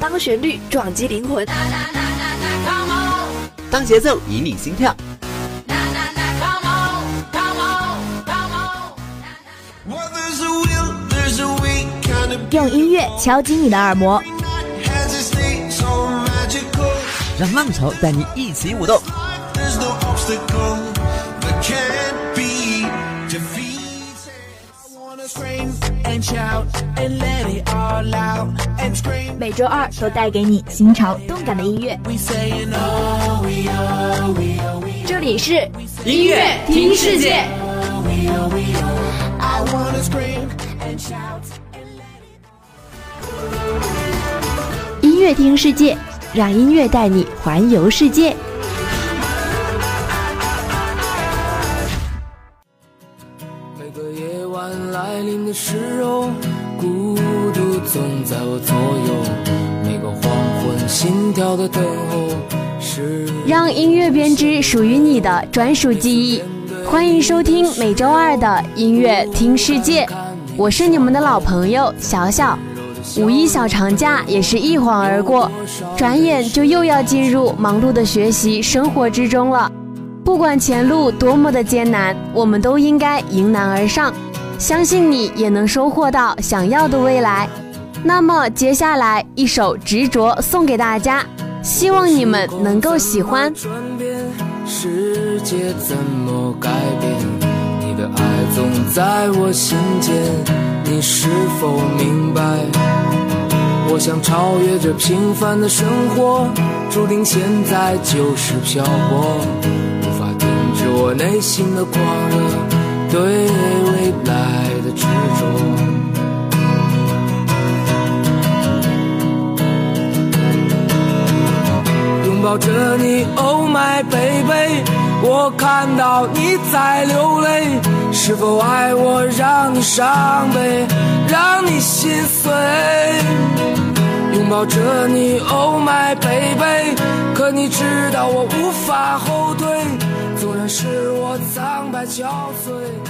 当旋律撞击灵魂，当节奏引领心跳，用音乐敲击你的耳膜，让浪潮带你一起舞动。每周二都带给你新潮动感的音乐。这里是音乐听世界，音乐听世界，让音乐带你环游世界。让音乐编织属于你的专属记忆，欢迎收听每周二的《音乐听世界》，我是你们的老朋友小小。五一小长假也是一晃而过，转眼就又要进入忙碌的学习生活之中了。不管前路多么的艰难，我们都应该迎难而上，相信你也能收获到想要的未来。那么接下来一首执着送给大家，希望你们能够喜欢。转变世界怎么改变？你的爱总在我心间。你是否明白？我想超越这平凡的生活，注定现在就是漂泊，无法停止我内心的狂热。对，未来。抱着你，Oh my baby，我看到你在流泪，是否爱我让你伤悲，让你心碎？拥抱着你，Oh my baby，可你知道我无法后退，纵然是我苍白憔悴。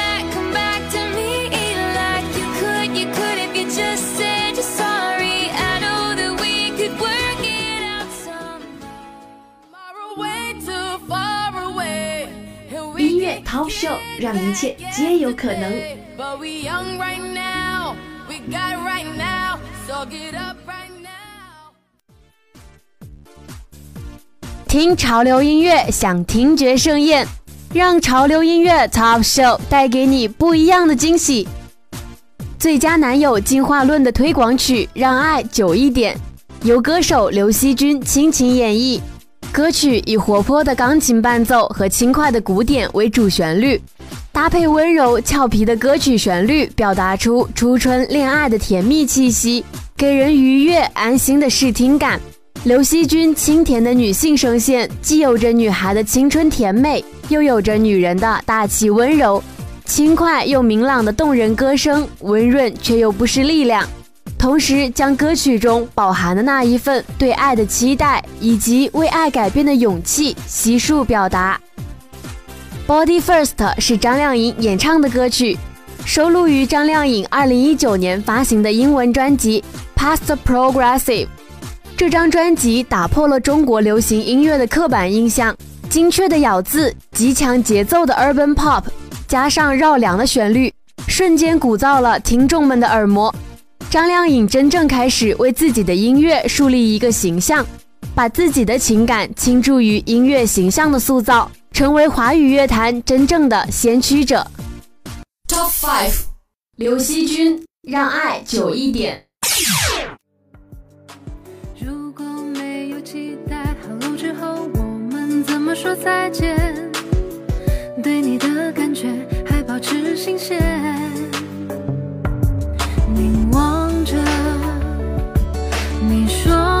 Top Show 让一切皆有可能，听潮流音乐享听觉盛宴，让潮流音乐 Top Show 带给你不一样的惊喜。《最佳男友进化论》的推广曲《让爱久一点》，由歌手刘惜君倾情演绎。歌曲以活泼的钢琴伴奏和轻快的鼓点为主旋律，搭配温柔俏皮的歌曲旋律，表达出初春恋爱的甜蜜气息，给人愉悦安心的视听感。刘惜君清甜的女性声线，既有着女孩的青春甜美，又有着女人的大气温柔，轻快又明朗的动人歌声，温润却又不失力量。同时将歌曲中饱含的那一份对爱的期待以及为爱改变的勇气悉数表达。Body First 是张靓颖演唱的歌曲，收录于张靓颖二零一九年发行的英文专辑 Past Progressive。这张专辑打破了中国流行音乐的刻板印象，精确的咬字、极强节奏的 Urban Pop 加上绕梁的旋律，瞬间鼓噪了听众们的耳膜。张靓颖真正开始为自己的音乐树立一个形象，把自己的情感倾注于音乐形象的塑造，成为华语乐坛真正的先驱者。Top five，刘惜君《让爱久一点》。如果没有期待，好路之后我们怎么说再见？对你的感觉还保持新鲜。凝望着，你说。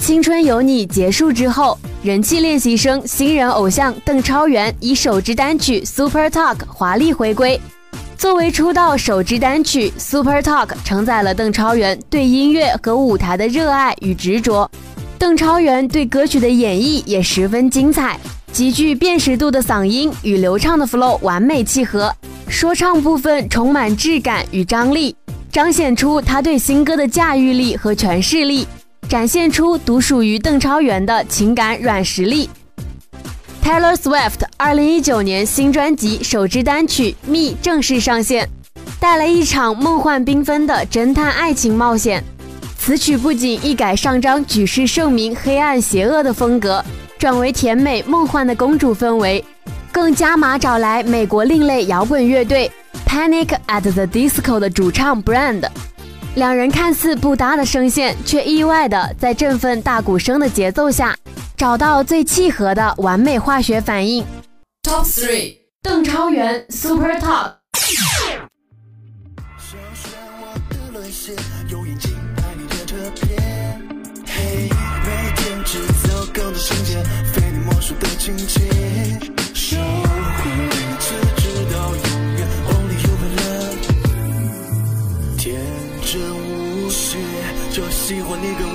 青春有你结束之后，人气练习生、新人偶像邓超元以首支单曲《Super Talk》华丽回归。作为出道首支单曲，《Super Talk》承载了邓超元对音乐和舞台的热爱与执着。邓超元对歌曲的演绎也十分精彩，极具辨识度的嗓音与流畅的 flow 完美契合，说唱部分充满质感与张力，彰显出他对新歌的驾驭力和诠释力。展现出独属于邓超元的情感软实力。Taylor Swift 二零一九年新专辑首支单曲《Me》正式上线，带来一场梦幻缤纷的侦探爱情冒险。此曲不仅一改上张举世盛名、黑暗邪恶的风格，转为甜美梦幻的公主氛围，更加码找来美国另类摇滚乐队 Panic at the Disco 的主唱 Brand。两人看似不搭的声线，却意外的在振奋大鼓声的节奏下，找到最契合的完美化学反应。Top three，邓超元，Super Top。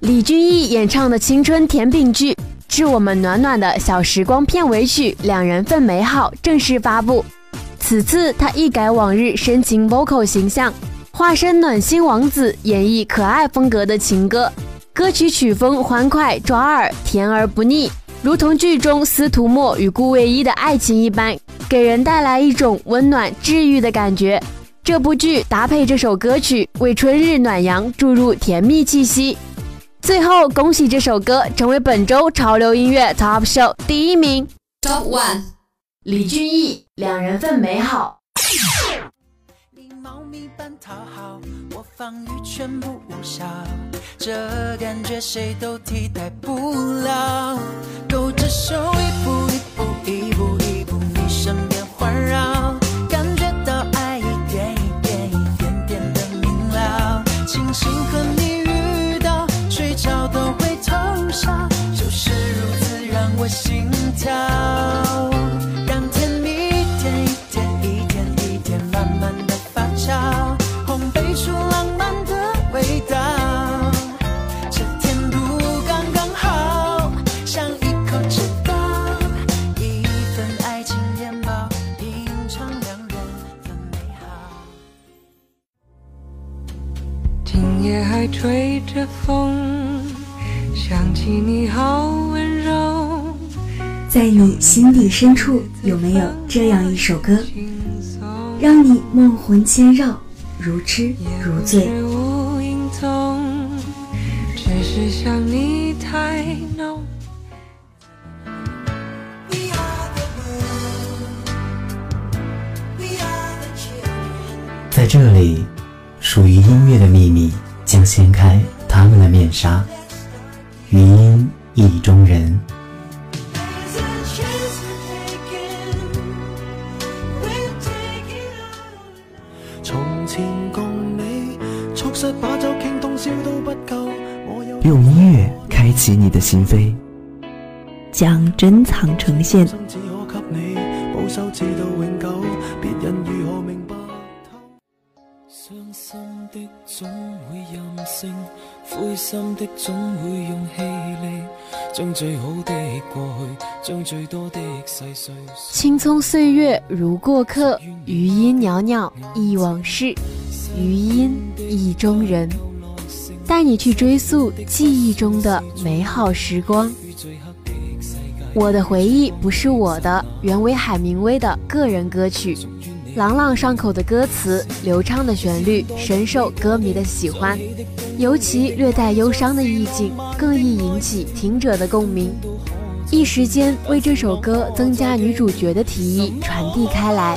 李俊毅演唱的《青春甜饼剧》致我们暖暖的小时光片尾曲《两人份美好》正式发布，此次他一改往日深情 vocal 形象。化身暖心王子，演绎可爱风格的情歌，歌曲曲风欢快抓耳，甜而不腻，如同剧中司徒墨与顾魏一的爱情一般，给人带来一种温暖治愈的感觉。这部剧搭配这首歌曲，为春日暖阳注入甜蜜气息。最后，恭喜这首歌成为本周潮流音乐 Top Show 第一名。Top One，李俊逸，两人份美好。猫咪般讨好，我防御全部无效，这感觉谁都替代不了。勾着手，一步一步，一步一步，你身边环绕，感觉到爱一点一点，一点点的明了。轻轻和你遇到，睡觉都会偷笑，就是如此让我心跳。深处有没有这样一首歌，让你梦魂牵绕、如痴如醉？在这里，属于音乐的秘密将掀开他们的面纱。云音意中人。将珍藏呈现。青葱岁月如过客，余音袅袅忆往事，余音意中人。带你去追溯记忆中的美好时光。我的回忆不是我的，原为海明威的个人歌曲，朗朗上口的歌词，流畅的旋律，深受歌迷的喜欢。尤其略带忧伤的意境，更易引起听者的共鸣。一时间为这首歌增加女主角的提议传递开来。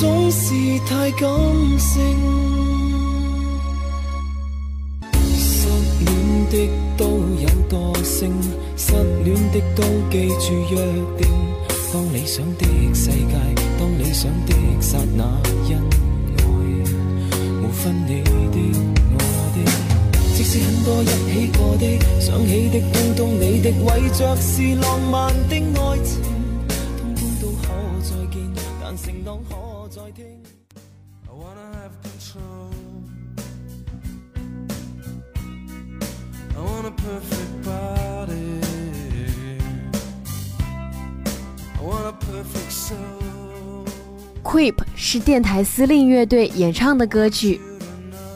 总是太感性，失恋的都有惰性，失恋的都记住约定。当理想的世界，当理想的刹那，因爱无分你的我的。即使很多一起过的，想起的，通通你的，为着是浪漫的爱情。《quip》是电台司令乐队演唱的歌曲。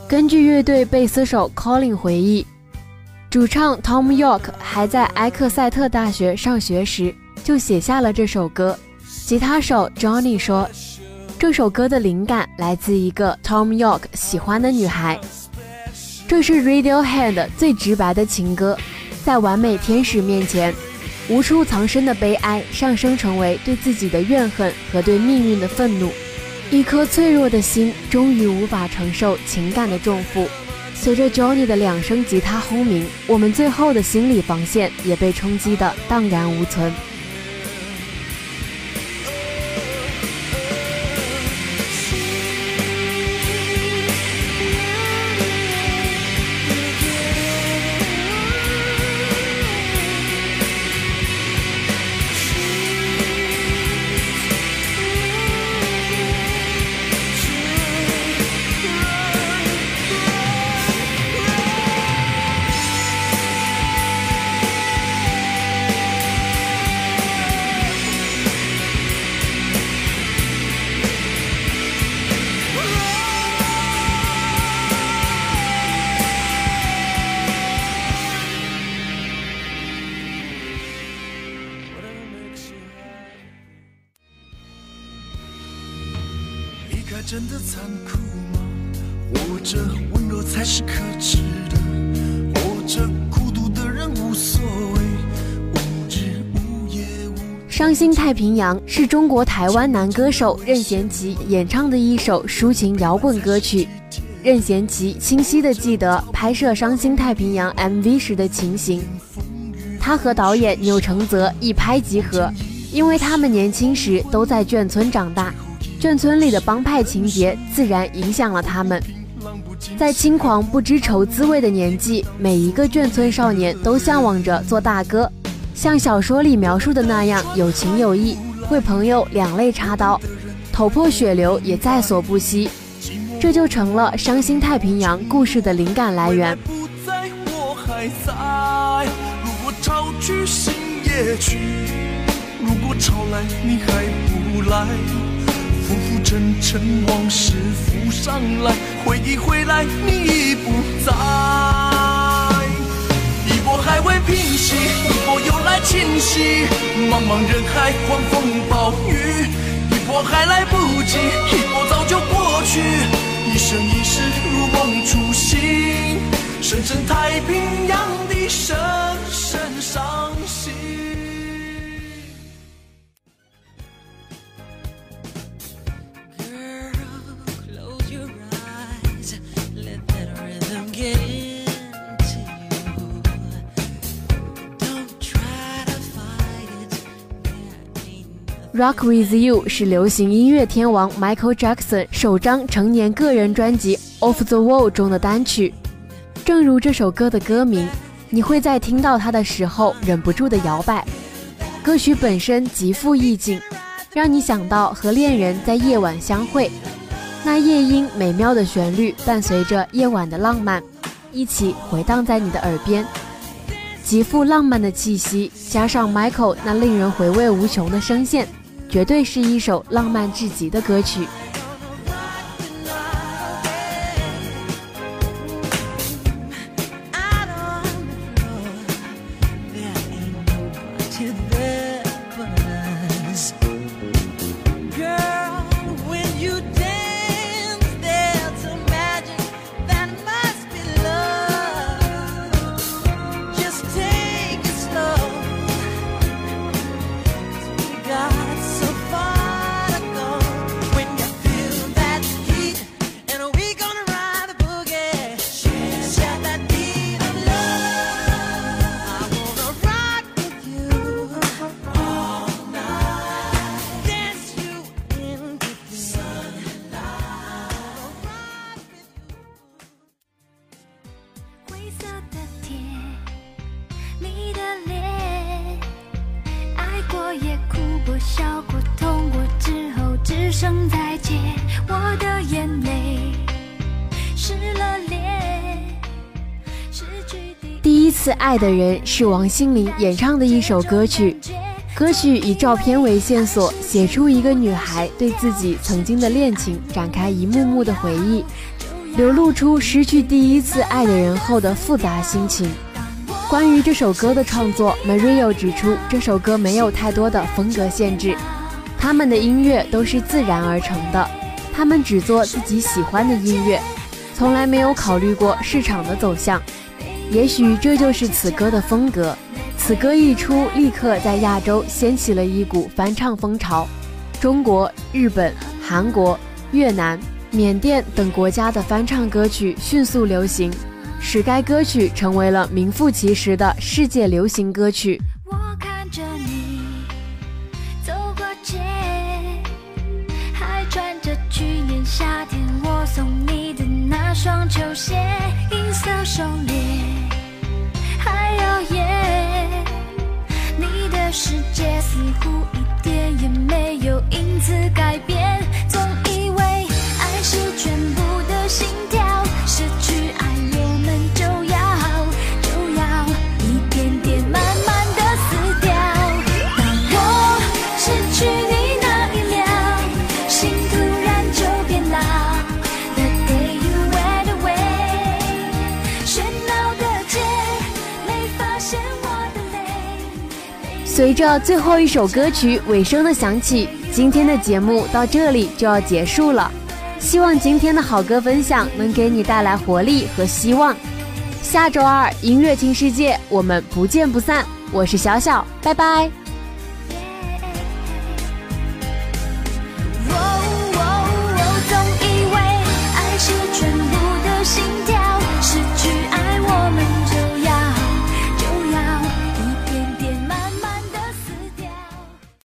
根据乐队贝斯手 Collin 回忆，主唱 Tom York 还在埃克塞特大学上学时就写下了这首歌。吉他手 Johnny 说，这首歌的灵感来自一个 Tom York 喜欢的女孩。这是 Radiohead 最直白的情歌，在完美天使面前，无处藏身的悲哀上升成为对自己的怨恨和对命运的愤怒，一颗脆弱的心终于无法承受情感的重负。随着 Johnny 的两声吉他轰鸣，我们最后的心理防线也被冲击的荡然无存。伤心太平洋是中国台湾男歌手任贤齐演唱的一首抒情摇滚歌曲。任贤齐清晰的记得拍摄《伤心太平洋》MV 时的情形，他和导演钮承泽一拍即合，因为他们年轻时都在眷村长大。眷村里的帮派情节自然影响了他们，在轻狂不知愁滋味的年纪，每一个眷村少年都向往着做大哥，像小说里描述的那样有情有义，为朋友两肋插刀，头破血流也在所不惜，这就成了《伤心太平洋》故事的灵感来源。如果潮来来。你还不浮浮沉沉，往事浮上来，回忆回来，你已不在。一波还未平息，一波又来侵袭，茫茫人海，狂风暴雨。一波还来不及，一波早就过去。一生一世，如梦初醒，深深太平洋的深深伤心。Rock with you 是流行音乐天王 Michael Jackson 首张成年个人专辑《Off the Wall》中的单曲。正如这首歌的歌名，你会在听到它的时候忍不住的摇摆。歌曲本身极富意境，让你想到和恋人在夜晚相会。那夜莺美妙的旋律伴随着夜晚的浪漫，一起回荡在你的耳边。极富浪漫的气息，加上 Michael 那令人回味无穷的声线。绝对是一首浪漫至极的歌曲。爱的人是王心凌演唱的一首歌曲，歌曲以照片为线索，写出一个女孩对自己曾经的恋情展开一幕幕的回忆，流露出失去第一次爱的人后的复杂心情。关于这首歌的创作，Mario 指出，这首歌没有太多的风格限制，他们的音乐都是自然而成的，他们只做自己喜欢的音乐，从来没有考虑过市场的走向。也许这就是此歌的风格。此歌一出，立刻在亚洲掀起了一股翻唱风潮，中国、日本、韩国、越南、缅甸等国家的翻唱歌曲迅速流行，使该歌曲成为了名副其实的世界流行歌曲。我看着你走过街，还穿着去年夏天我送你的那双球鞋，银色手链。耶，你的世界似乎一点也没有因此改。随着最后一首歌曲尾声的响起，今天的节目到这里就要结束了。希望今天的好歌分享能给你带来活力和希望。下周二音乐听世界，我们不见不散。我是小小，拜拜。